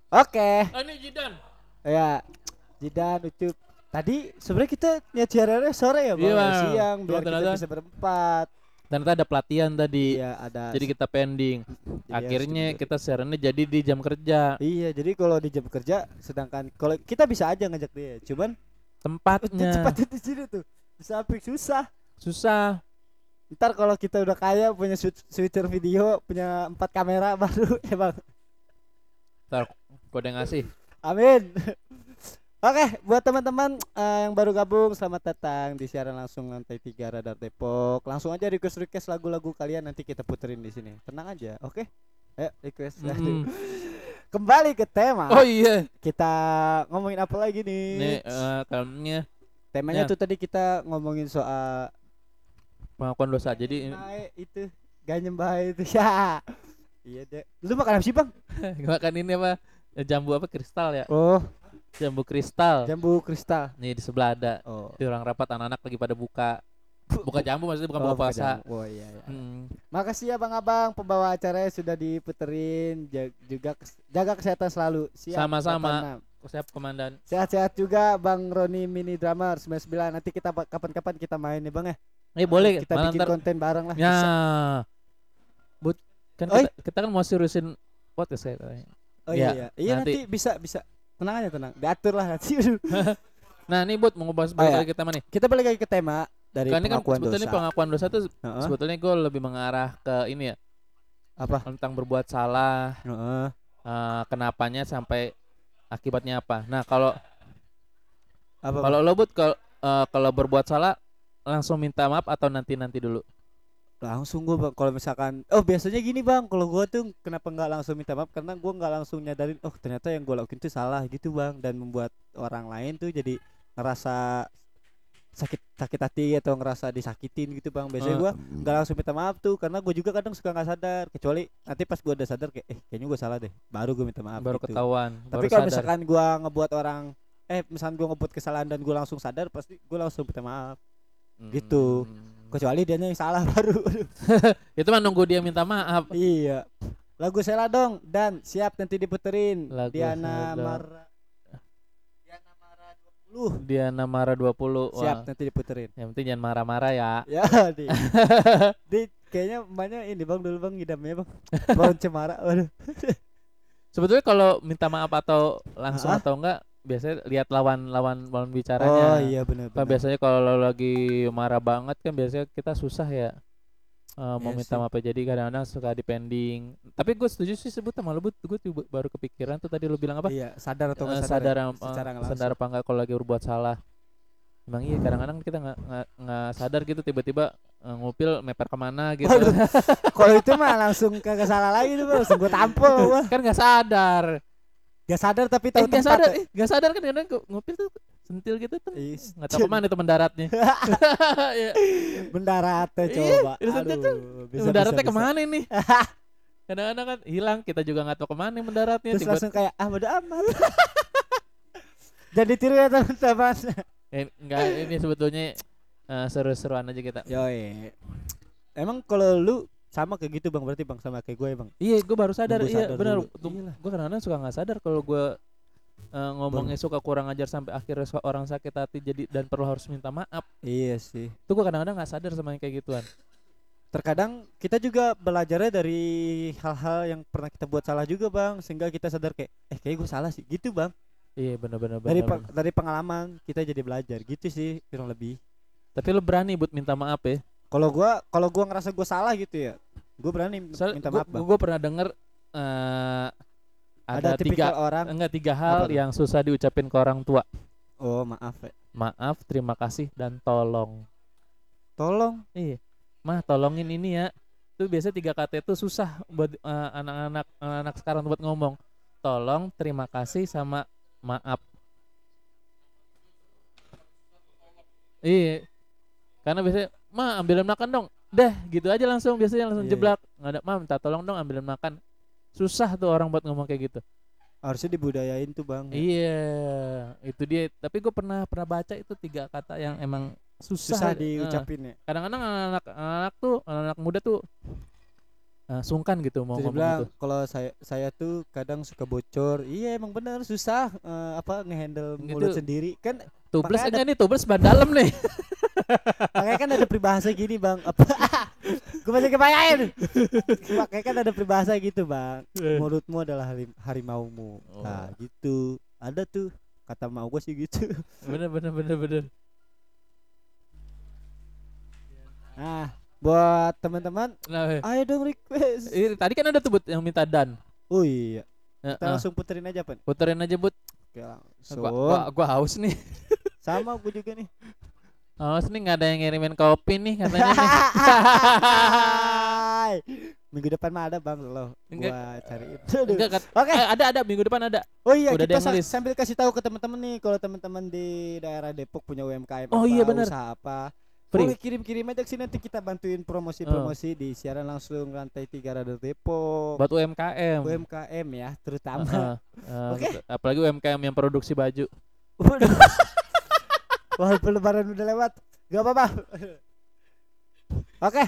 Oke. Ah, ini Jidan. Ya. Jidan Ucup. Tadi sebenarnya kita niat siarannya sore ya, Bang. Iya, Bang. siang biar kita ternyata- bisa berempat. Ternyata ada pelatihan tadi. Iya, ada. Jadi kita pending. jadi Akhirnya harus kita siarannya jadi di jam kerja. Iya, jadi kalau di jam kerja sedangkan kalau kita bisa aja ngajak dia, cuman tempatnya [LAUGHS] Tempatnya di sini tuh. Di samping susah. susah Ntar kalau kita udah kaya punya switch- switcher video, punya empat kamera [LAUGHS] baru ya bang. ntar kode ngasih Amin. [LAUGHS] Oke, buat teman-teman eh, yang baru gabung, selamat datang di siaran langsung lantai 3 Radar Depok. Langsung aja request request lagu-lagu kalian nanti kita puterin di sini. Tenang aja, oke? Ayo request. Mm. Kembali ke tema. oh iya Kita ngomongin apa lagi nih? nih eh, kalemnya Temanya ya. tuh tadi kita ngomongin soal pengakuan dosa jadi Baik, itu gak nyembah itu [LAUGHS] ya. Iya deh. Lu makan apa sih bang? [LAUGHS] makan ini apa jambu apa kristal ya Oh, jambu kristal jambu kristal. nih di sebelah ada Oh. di orang rapat anak-anak lagi pada buka buka jambu maksudnya bukan Oh, buka puasa bukan. Oh iya, iya. Hmm. Makasih ya bang-abang pembawa acaranya sudah diputerin juga jaga kesehatan selalu. Siap. Sama-sama. 86. siap komandan Sehat-sehat juga Bang Roni Mini Drummer 99. Nanti kita kapan-kapan kita main ya Bang ya. eh boleh Kita bikin ntar konten bareng lah. ya Bisa. but kan Oi. kita, kita kan mau seriusin podcast ya katanya. Oh iya ya, iya. Iya nanti, nanti- bisa bisa. Tenang aja tenang. Diatur lah nanti. [LAUGHS] nah ini buat mau ngebahas Oh, ya. lagi kita mana nih kita balik lagi ke tema dari kan ini kan pengakuan sebetulnya dosa. pengakuan dosa tuh Heeh. sebetulnya gue lebih mengarah ke ini ya Apa? tentang berbuat salah Heeh. eh, kenapanya sampai akibatnya apa nah kalau Apa? kalau lo but kalau eh, kalau berbuat salah langsung minta maaf atau nanti nanti dulu langsung gue bang kalau misalkan oh biasanya gini bang kalau gue tuh kenapa nggak langsung minta maaf karena gue nggak langsung nyadarin oh ternyata yang gue lakuin itu salah gitu bang dan membuat orang lain tuh jadi ngerasa sakit sakit hati atau ngerasa disakitin gitu bang biasanya Eh. gue nggak langsung minta maaf tuh karena gue juga kadang suka nggak sadar kecuali nanti pas gue udah sadar kayak eh kayaknya gue salah deh baru gue minta maaf baru gitu. ketahuan tapi kalau misalkan gue ngebuat orang eh misalkan gue ngebuat kesalahan dan gue langsung sadar pasti gue langsung minta maaf gitu. Hmm. kecuali dia yang salah [LAUGHS] baru [LAUGHS] itu mah nunggu dia minta maaf Iya. Lagu Sela dong dan siap nanti diputerin. Lagu Diana Sela dong. Mara. Diana Mara 20. dia Namara 20 Wah, Siap nanti diputerin. yang penting jangan marah-marah ya [LAUGHS] Ya, di. [LAUGHS] di kayaknya emaknya ini Bang dulu Bang ngidamnya Bang. Pohon cemara. Waduh. [LAUGHS] sebetulnya kalau minta maaf atau langsung Ah. atau enggak biasanya lihat lawan lawan lawan bicaranya Oh iya benar benar. biasanya kalau lagi marah banget kan biasanya kita susah ya eh, mau Iya minta maaf jadi kadang-kadang suka dipending tapi gue setuju sih sebut sama lo gue baru kepikiran tuh tadi lo bilang apa Iya, sadar atau Eh, nggak sadar, sadar? secara eh, nggak sadar apa enggak kalau lagi berbuat salah emang iya kadang-kadang kita nggak nggak sadar gitu tiba-tiba eh, ngupil meper ke mana gitu. Kalau itu mah langsung kagak salah lagi tuh langsung gue tampol gua. kan nggak sadar Gak sadar tapi eh, tahu nggak tempat. sadar ya. eh, nggak sadar kan kadang gu- ngupil tuh sentil gitu tuh nggak tahu ke mana itu mendaratnya [LAUGHS] Iya. mendarat teh Iya, coba. itu sentil tuh. Bisa, mendaratnya bisa, bisa. ke mana nih [LAUGHS] kadang-kadang kan hilang kita juga nggak tahu ke mana mendaratnya Terus tiba langsung kayak ah bodo amat. [LAUGHS] Jadi tiru ya teman-teman. eh, enggak ini sebetulnya eh, seru-seruan aja kita Yoi. Emang kalau lu sama kayak gitu bang berarti bang sama kayak gue bang. iya gue baru sadar Nunggu iya sadar benar dulu. Iyalah. gue kadang-kadang suka nggak sadar kalau gue eh, ngomongnya suka kurang ajar sampai akhirnya orang sakit hati jadi dan perlu harus minta maaf Iya sih. itu gue kadang-kadang nggak sadar sama yang kayak gituan Terkadang kita juga belajarnya dari hal-hal yang pernah kita buat salah juga bang, sehingga kita sadar kayak eh kayak gue salah sih gitu bang. iya benar-benar Dari pe- dari pengalaman kita jadi belajar gitu sih kurang lebih. tapi lo berani buat minta maaf ya Kalau gua kalau gua ngerasa gua salah gitu ya, gue berani soalnya minta maaf bang. gue pernah denger eh ada, tiga orang. enggak tiga hal yang susah diucapin ke orang tua Oh maaf ya. maaf terima kasih dan tolong Tolong. Iya, mah tolongin ini ya. Itu biasa tiga kata itu susah buat eh, anak-anak anak sekarang buat ngomong. Tolong, terima kasih sama maaf. Iya. Karena biasanya, "Ma, ambilin makan dong." Dah, gitu aja langsung biasanya langsung Iya, iya. jeblak. Nggak ada, "Ma, minta tolong dong ambilin makan." Susah tuh orang buat ngomong kayak gitu. Harusnya dibudayain tuh bang. Iya, itu dia. Tapi gue pernah pernah baca itu tiga kata yang emang susah, Susah diucapin ya. kadang-kadang anak anak tuh anak muda tuh eh, sungkan gitu mau Jadi ngomong bilang gitu kalau saya saya tuh kadang suka bocor. Iya emang bener susah eh, apa ngehandle Gitu. mulut sendiri. Kan tubles Makanya enggak nih tubles ban dalam nih [LAUGHS] makanya kan ada peribahasa gini, Bang. Apa? [LAUGHS] Gue masih kebayangin. makanya kan ada peribahasa gitu, Bang. Mulutmu adalah harim, harimaumu. Oh. Nah, gitu. Ada tuh. kata mau gue sih gitu bener bener bener bener nah buat teman-teman nah eh. ayo dong request Ih, tadi kan ada tuh Bud yang minta dan oh iya Eh, kita eh. langsung puterin aja pen puterin aja bud Oke, langsung gua, gua, gua haus nih sama gue juga nih haus nih nggak ada yang ngirimin kopi nih katanya nih minggu depan mah ada bang lo Enggak. gua cariin. Enggak, kat- Oke. eh, ada ada minggu depan ada Oh iya, Udah kita sa- sambil kasih tahu ke teman-teman nih kalau teman-teman di daerah Depok punya UMKM Oh apa, iya, bener. usaha apa. Free. Boleh kirim-kirim aja ke sini nanti kita bantuin promosi-promosi di siaran langsung lantai 3 Radio Depok. buat UMKM UMKM ya, terutama. Heeh. Eh, Oke. betul. apalagi UMKM yang produksi baju. [LAUGHS] Walaupun lebaran udah lewat, gak apa-apa. Oke,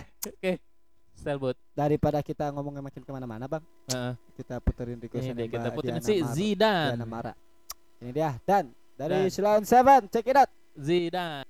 style bud daripada kita ngomongnya makin ke mana-mana bang, Heeh. kita puterin request ini deh kita puterin si Zidane Diana Mara. Ini dia dan dari Dan. Silon Seven, check it out. Zidane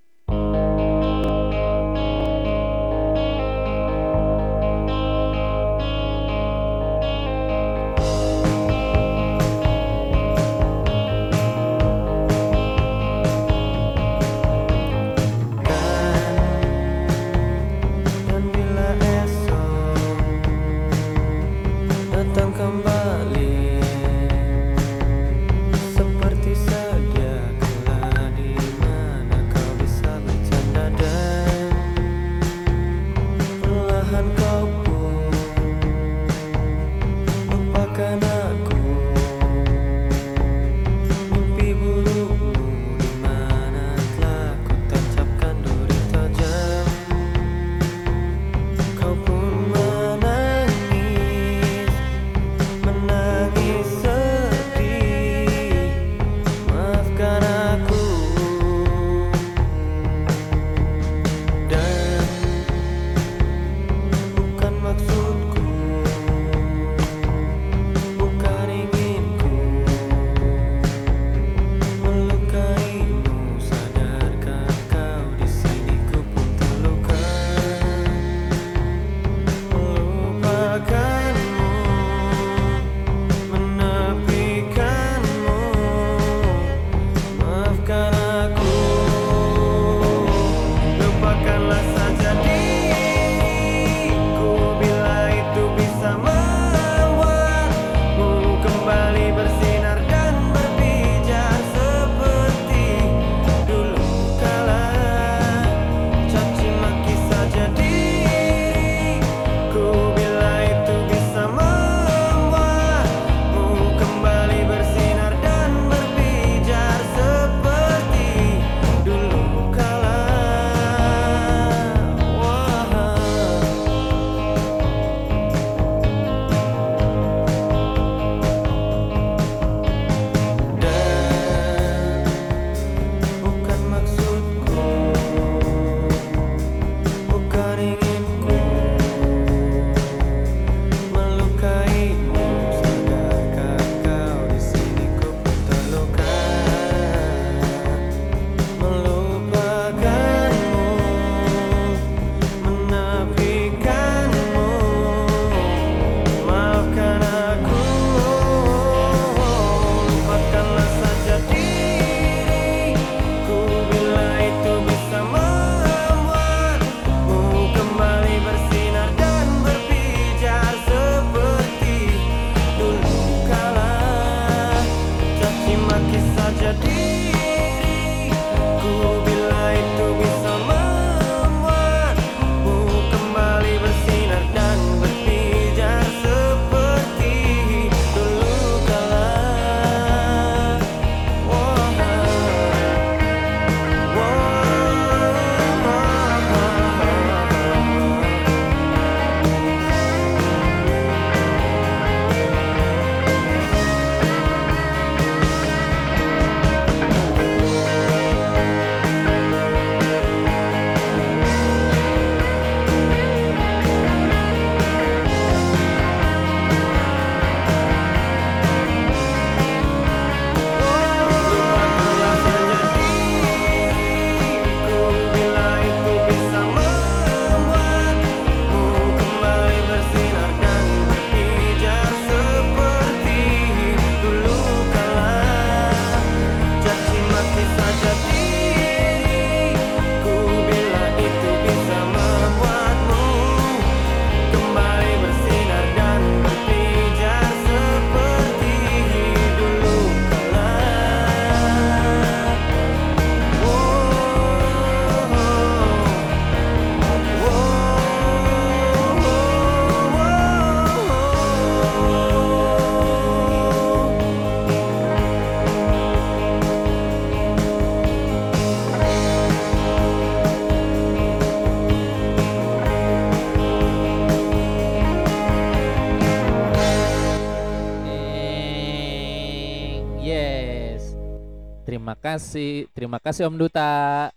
Terima kasih, terima kasih Om Duta.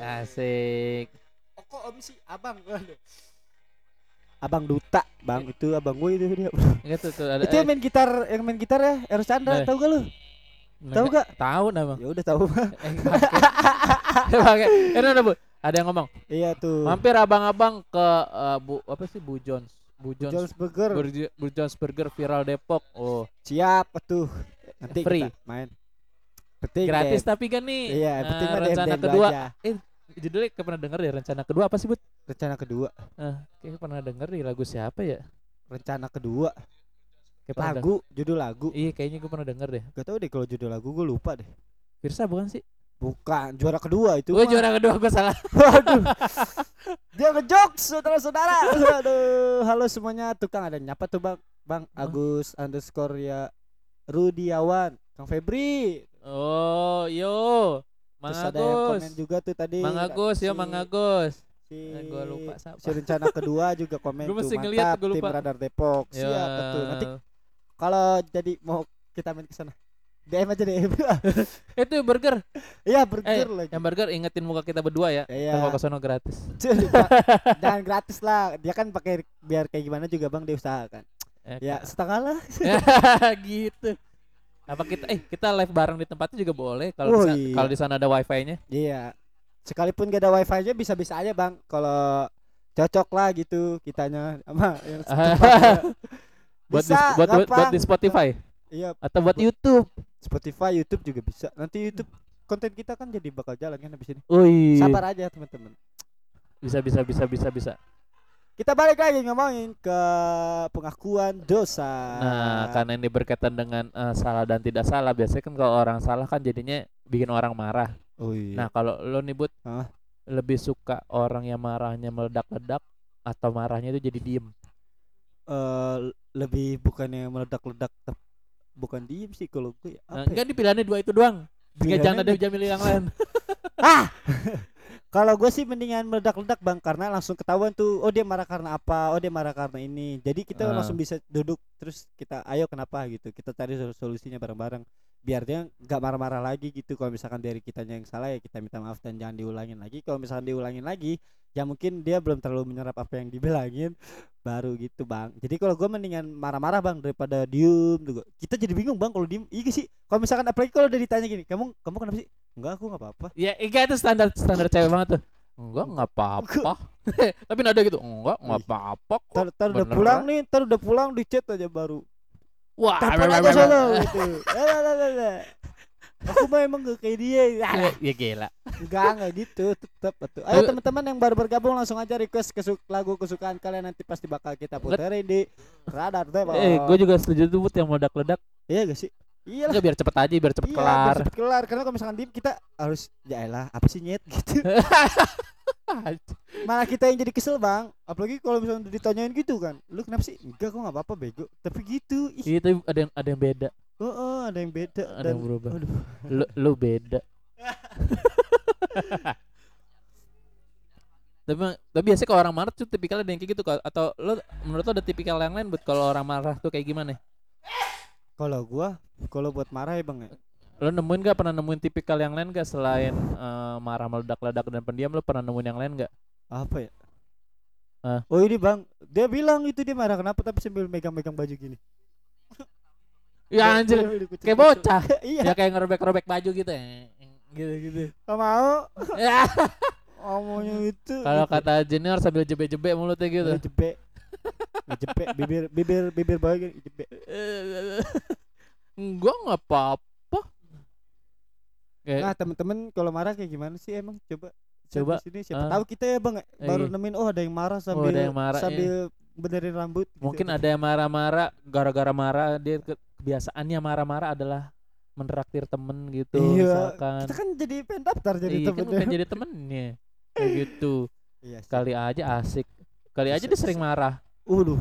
Asik. Oh, kok om sih abang abang duta bang itu abang gue itu dia Gitu tuh ada. itu yang main gitar yang main gitar ya Eros Chandra Nah. tahu gak lu eh, tahu gak Tahu nama. ya udah tahu [LAUGHS] Eh, bangke. [LAUGHS] Eh, ini ada Bu. Ada yang ngomong. iya tuh Mampir abang-abang ke eh, Bu apa sih Bu Jones. Bu Jones. Jones Burger Bu Jones Burger viral Depok. Oh, siap tuh nanti Free. kita main penting gratis deh. tapi kan nih. iya eh, penting rencana DM kedua. aja. Judulnya kayak pernah denger ya rencana kedua apa sih, Bud? rencana kedua Eh, kayak pernah denger di lagu siapa ya? rencana kedua Kayak lagu judul lagu denger. Iya, kayaknya gue pernah denger deh. gak tau deh kalau judul lagu gue lupa deh Firsa bukan sih? bukan juara kedua itu Gue mah. juara kedua gue salah. [LAUGHS] Waduh. Dia ngejokes saudara-saudara. Waduh. Halo semuanya, tukang ada nyapa tuh Bang. Bang Agus underscore ya Rudiawan, Kang Febri. Oh, yo. Mang Terus ada yang komen Agus. juga tuh tadi. Mang Agus, yo Mang Agus. Si, Eh, gua lupa siapa. Si rencana kedua juga komen Gua tuh ngeliat, mantap gua tim lupa. Radar Depok. Yo. Siap betul. Nanti kalau jadi mau kita main ke sana. DM aja DM. [LAUGHS] Itu burger. Iya Eh, burger lagi. yang burger ingetin muka kita berdua ya. Iya. Kalau ke sono gratis. [LAUGHS] Jangan gratis lah. Dia kan pakai biar kayak gimana juga Bang dia usahakan. Eh, Ya setengah lah. [LAUGHS] gitu. Apa kita eh kita live bareng di tempatnya juga boleh kalau Oh, di iya. kalau di sana ada wifi-nya. Iya. Sekalipun gak ada wifi nya bisa-bisa aja bang. Kalau cocok lah gitu kitanya sama yang [LAUGHS] buat di, Bisa, buat, buat, buat di Spotify Iya. atau buat YouTube. Spotify, YouTube juga bisa. Nanti YouTube konten kita kan jadi bakal jalan kan habis ini. Wih. Sabar aja teman-teman. Bisa bisa bisa bisa bisa. Kita balik lagi ngomongin ke pengakuan dosa. Nah, karena ini berkaitan dengan eh, salah dan tidak salah, biasanya kan kalau orang salah kan jadinya bikin orang marah. oh iya. Nah, kalau lo nih Bud, Hah? lebih suka orang yang marahnya meledak-ledak atau marahnya itu jadi diem? Eh, lebih bukannya meledak-ledak bukan diem sih kalau gue. ya. Nah, ya? enggak di pilihannya dua itu doang. Jangan ada Jamil yang lain. [LAUGHS] [LAUGHS] Kalau gue sih mendingan meledak-ledak bang karena langsung ketahuan tuh oh dia marah karena apa oh dia marah karena ini. Jadi kita Ah. langsung bisa duduk terus kita ayo kenapa? gitu. Kita cari sol- solusinya bareng-bareng. Biar dia nggak marah-marah lagi gitu. Kalau misalkan dari kitanya yang salah ya kita minta maaf dan jangan diulangin lagi. Kalau misalkan diulangin lagi ya mungkin dia belum terlalu menyerap apa yang dibilangin. Baru gitu bang. Jadi kalau gue mendingan marah-marah bang daripada diem tuh kita jadi bingung bang kalau diem. Iya sih? Kalau misalkan apalagi kalau udah ditanya gini kamu kamu kenapa sih enggak aku nggak apa-apa ya, enggak itu standar standar cewek banget tuh. Enggak, enggak apa-apa. [LAUGHS] Tapi nada gitu. Enggak, enggak apa-apa kok. Ntar, ntar udah Beneran. pulang nih, ntar udah pulang di chat aja baru. Wah, Telepon aja sana gitu. Lah, [LAUGHS] lah, lah, lah, lah. Aku mah emang gak kayak dia. [LAUGHS] ya, ya gila. Enggak, enggak gitu, tetap betul. Ayo teman-teman yang baru bergabung langsung aja request kesuk lagu kesukaan kalian nanti pasti bakal kita puterin di radar Depok. Eh, gue juga setuju tuh yang meledak-ledak. Iya gak sih? Iya lah. Biar cepet aja, biar cepet Iya, kelar. biar cepet kelar. Karena kalau misalkan diem kita harus ya elah, apa sih nyet gitu. [LAUGHS] Malah kita yang jadi kesel bang. Apalagi kalau misalnya ditanyain gitu kan. Lu kenapa sih? Enggak, kok nggak apa-apa bego. Tapi gitu. Ih, Itu ada yang ada yang beda. Oh, oh, ada yang beda Ada dan yang berubah. aduh. Lu, lu beda. [LAUGHS] tapi tapi biasanya kalau orang marah tuh tipikalnya ada yang kayak gitu atau lo menurut lo ada tipikal yang lain buat kalau orang marah tuh kayak gimana? Kalau gua kalau buat marah ya bang ya. Lo nemuin gak pernah nemuin tipikal yang lain gak selain eh, marah meledak-ledak dan pendiam lo pernah nemuin yang lain gak? Apa ya? Hah? Oh ini bang, dia bilang itu dia marah kenapa tapi sambil megang-megang baju gini. [LAUGHS] Ya anjir, Kucuk-kucuk. kayak bocah. [LAUGHS] iya. ya kayak ngerobek-robek baju gitu ya. [LAUGHS] Gitu gitu. Gak mau. Ya. Omongnya itu. Kalau kata junior sambil jebe-jebe mulutnya gitu. jebek. Jebek bibir bibir bibir bawah gini jebek. Enggak nggak apa-apa. Kayak Nah temen-temen kalau marah kayak gimana sih emang coba Coba, sini siapa ah. tahu kita ya bang ya, baru Iya. nemuin oh ada yang marah sambil ada yang marah, iya. sambil benerin rambut gitu. mungkin ada yang marah-marah gara-gara marah dia ke- kebiasaannya marah-marah adalah menraktir temen gitu Iya, misalkan. kita kan jadi pengen daftar jadi iya kan temen bukan jadi temennya kayak gitu. Iya. Kali aja asik. Kali aja dia Bisa- sering marah. Waduh,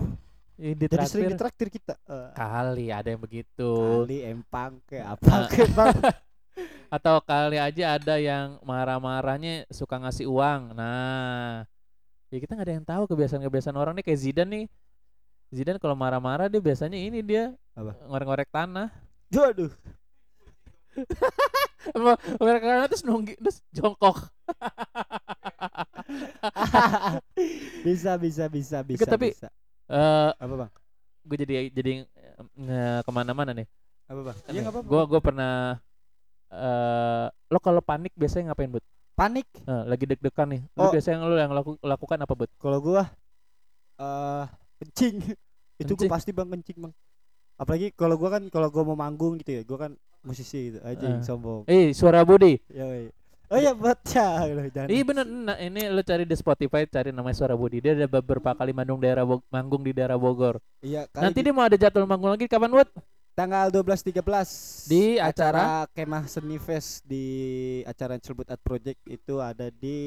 jadi sering ditraktir. kita. Eh, Kali ada yang begitu. kali empang kayak apa Ah. kayak bang. Atau kali aja ada yang marah-marahnya suka ngasih uang. Nah, ya kita nggak ada yang tahu kebiasaan-kebiasaan orang nih kayak Zidan nih. Zidan kalau marah-marah dia biasanya ini dia Apa? ngorek-ngorek tanah. Waduh. Apa mereka terus nunggu terus jongkok. bisa bisa bisa bisa. tapi- bisa. Eh, apa bang? gue jadi jadi nge ke mana-mana nih. Apa bang? Iya apa-apa. Gua gue pernah eh lo kalau panik biasanya ngapain bud? panik. Eh, lagi deg-degan nih. Lu Oh. biasanya lo yang laku, lakukan apa bud? Kalau gua eh kencing. [LAUGHS] Itu gua pasti bang kencing bang. Apalagi kalau gua kan kalau gua mau manggung gitu ya, gua kan musisi gitu aja yang Eh. sombong. Eh suara Budi. Yoi. Oh iya baca loh jangan. Iya bener. Nah, ini lo cari di Spotify cari namanya suara Budi. Dia ada beberapa kali manggung daerah Bog- manggung di daerah Bogor. Iya Nanti di dia mau ada jadwal manggung lagi kapan bud? tanggal 12 13 Di acara? Kemah Seni Fest di acara Celebut Art Project itu ada di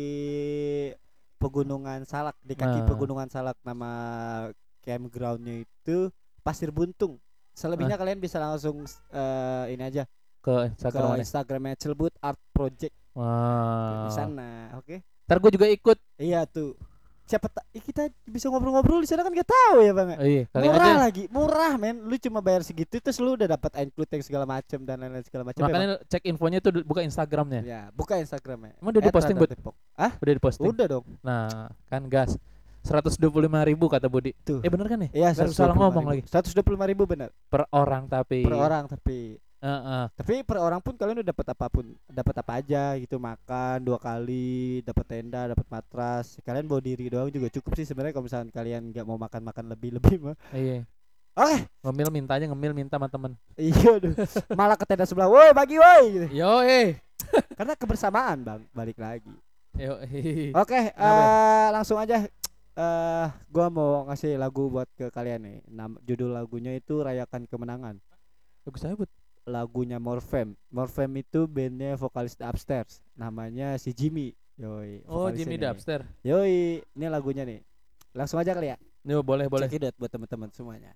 Pegunungan Salak di kaki Ah. Pegunungan Salak nama campgroundnya itu Pasir Buntung. Selebihnya kalian bisa langsung eh, ini aja Ke ke Instagram mana? Instagramnya Celebut Art Project Wah. di sana, oke? Ntar gue juga ikut. Iya tuh. Siapa tak kita bisa ngobrol-ngobrol di sana kan gak tahu ya bang. Oh, iya, murah aja. lagi, murah men. Lu cuma bayar segitu terus lu udah dapat include yang segala macam dan lain-lain segala macam. ya? Makanya cek infonya tuh buka Instagramnya. Ya, buka Instagramnya. Emang udah diposting? Depok. Ah, Udah diposting. udah dong. Nah, kan gas. 125 ribu kata Budi. Tuh. Eh bener kan ya? Iya, Baru salah ngomong lagi. 125 ribu benar. Per orang tapi. Per orang tapi Heeh. tapi per orang pun kalian udah dapat apa pun, dapat apa aja gitu, makan dua kali, dapat tenda, dapat matras. Kalian bawa diri doang juga cukup sih sebenarnya kalau misalkan kalian nggak mau makan-makan lebih-lebih mah. Iya. Oke, Ngemil mintanya ngemil minta sama temen. iya aduh. Malah ke tenda sebelah, woi bagi woi gitu. Yo eh. Karena kebersamaan, Bang, balik lagi. Yo eh. Oke, eh, langsung aja. Eh, gua mau ngasih lagu buat ke kalian nih. Nam judul lagunya itu Rayakan Kemenangan. Bagus saya Bud. Lagunya Morfem. Morfem itu bandnya vokalis The Upstairs. Namanya si Jimmy. Yoi. Oh Jimmy the upstairs. Yoi, ini lagunya nih. Langsung aja kali ya. Yo boleh boleh. Check it out buat teman-teman semuanya.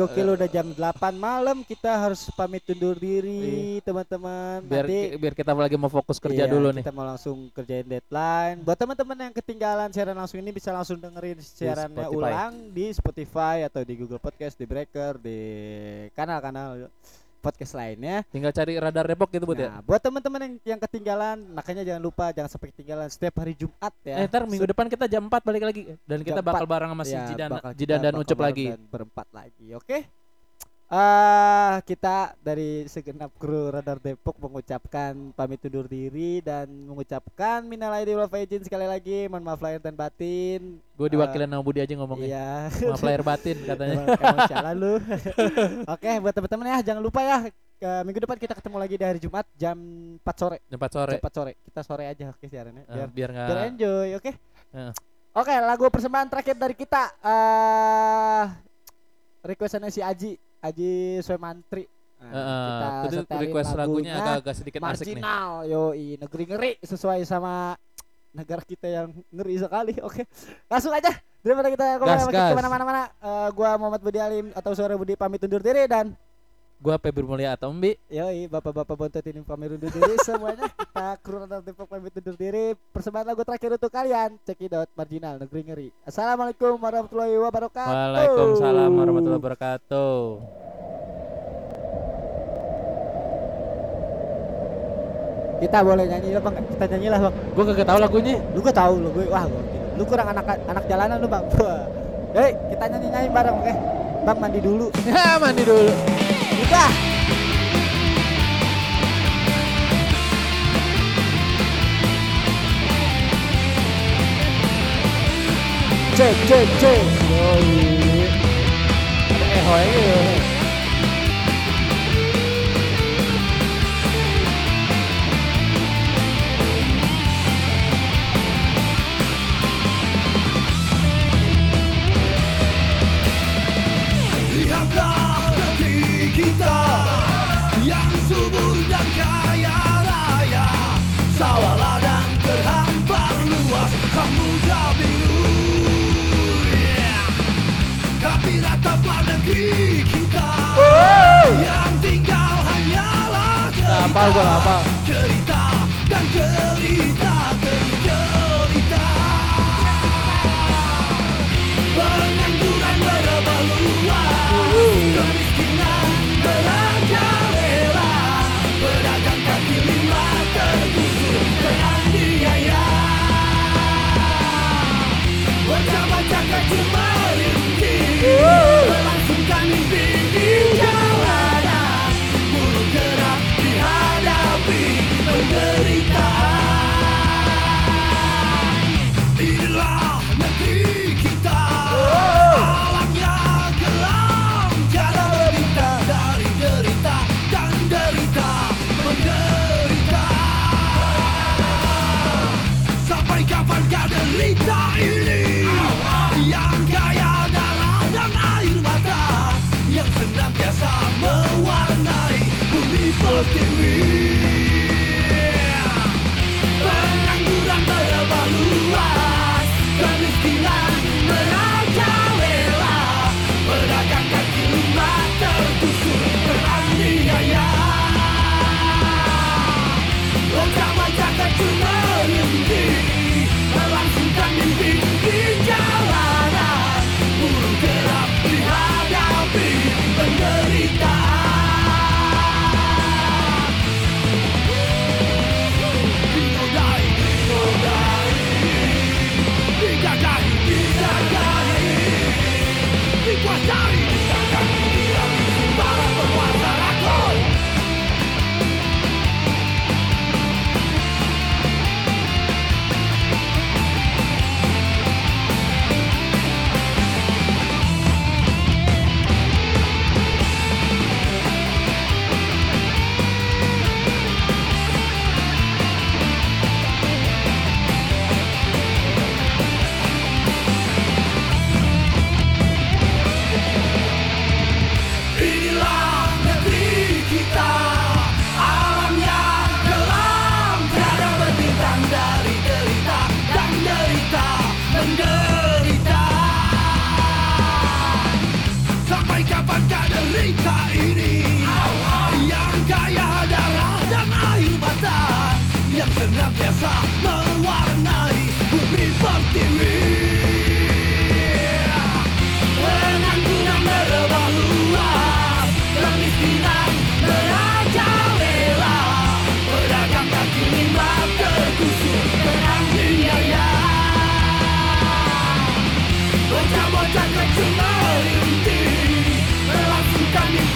Gokil Eh. udah jam 8 malam kita harus pamit undur diri teman-teman. biar Nanti biar kita lagi mau fokus kerja iya, dulu nih Kita mau langsung kerjain deadline. Buat teman-teman yang ketinggalan siaran langsung ini bisa langsung dengerin siarannya ulang di Spotify atau di Google Podcast, di Breaker, di kanal-kanal podcast lainnya. tinggal cari radar Depok gitu buat ya Nah, buat teman-teman yang yang ketinggalan, makanya jangan lupa jangan sampai ketinggalan setiap hari Jumat ya. eh ntar minggu depan kita jam 4 balik lagi dan kita bakal 4. bareng sama si Ya, Jidan Jidan dan Ucup lagi dan berempat lagi. Oke. Eh kita dari segenap kru Radar Depok mengucapkan pamit undur diri dan mengucapkan minal aidin wal faizin sekali lagi mohon maaf lahir dan batin. gue diwakilin sama Budi aja ngomongnya Iya. maaf lahir batin katanya sialan lu. [LAUGHS] Oke, buat teman-teman ya jangan lupa ya ke minggu depan kita ketemu lagi di hari Jumat jam 4 sore. jam 4 sore Jam 4 sore. Kita sore aja oke siarannya. Eh, Biar biar nggak biar enjoy, oke? Heeh. Oke, lagu persembahan terakhir dari kita eh requestannya si Aji, Aji Swemantri. Nah, Heeh, itu setelin request lagunya agak-agak sedikit asik nih marginal, yoi negeri ngeri sesuai sama negara kita yang ngeri sekali. [LAUGHS] Oke, langsung aja daripada kita Gas, ke mana gas. ke mana-mana. eh, gua Muhammad Budi Alim atau Suara Budi pamit undur diri dan gue Febri Mulia atau Mbi Yoi, bapak-bapak bontot ini pamit undur diri [LAUGHS] semuanya. Kita kru Depok pamit undur diri. Persembahan lagu terakhir untuk kalian. Cekidot marginal negeri ngeri. Assalamualaikum warahmatullahi wabarakatuh. Waalaikumsalam warahmatullahi wabarakatuh Kita boleh nyanyi lah bang. Kita nyanyi lah bang. gue kagak tahu lagunya Lu gak tahu lu gue. Wah gue. Lu kurang anak anak jalanan lu bang. Yoi, kita nyanyi nyanyi bareng oke. Bang mandi dulu. ya [LAUGHS] mandi dulu Udah. Cek cek cek. Yoi. ada eho aja ya. Lihatlah kita yang subur dan kaya raya Sawah ladang terhampar luas samudra biru Yeah. Tapi rataplah negeri kita Yang tinggal hanyalah hafal. cerita dan cerita Woo!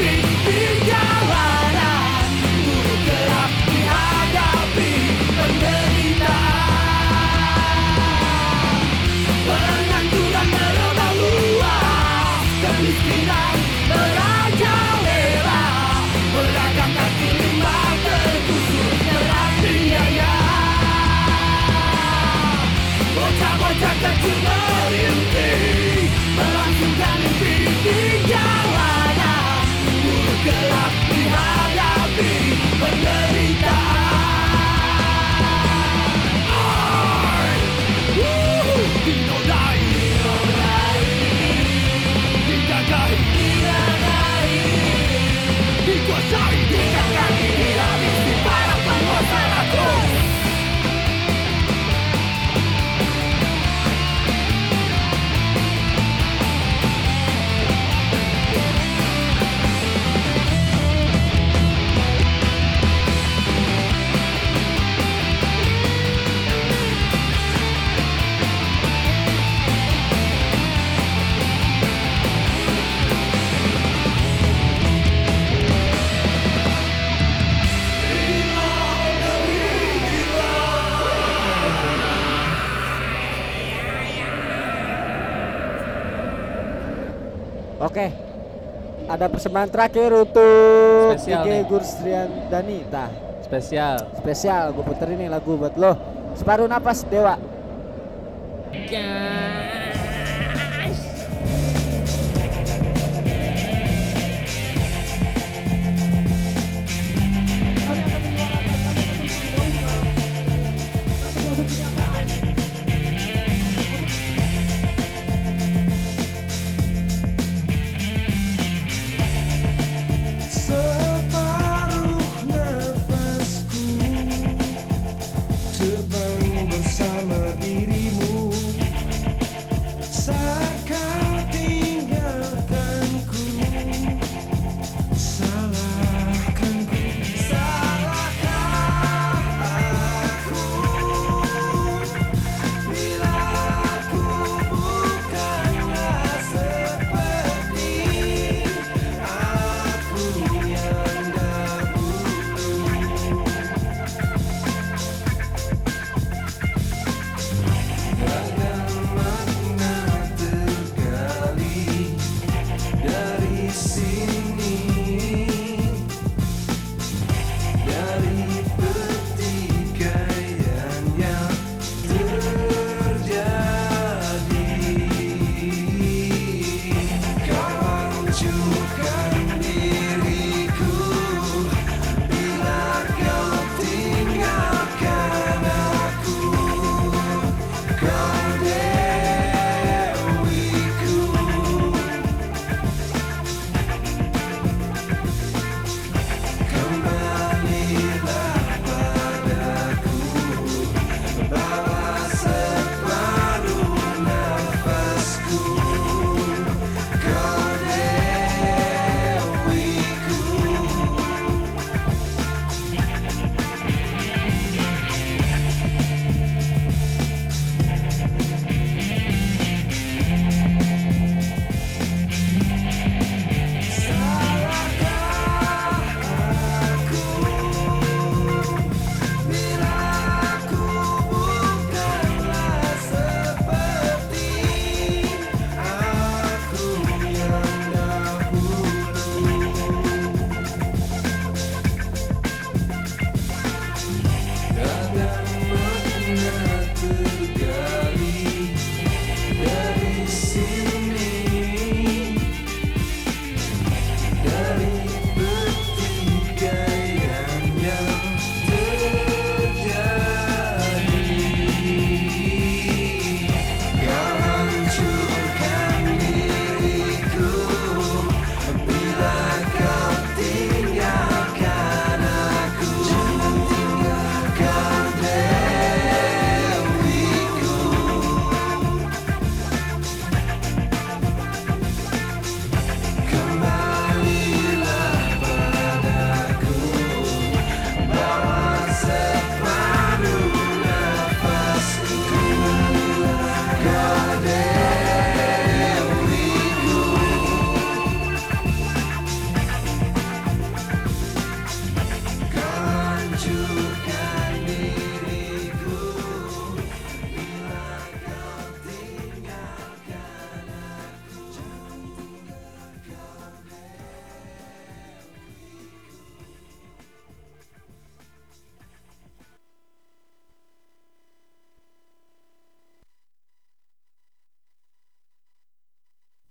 see Oke. Ada persembahan terakhir untuk Spesial IG nih. Gurstrian Dani. Tah, Spesial. spesial gue puter ini lagu buat lo. Separuh napas Dewa. Kan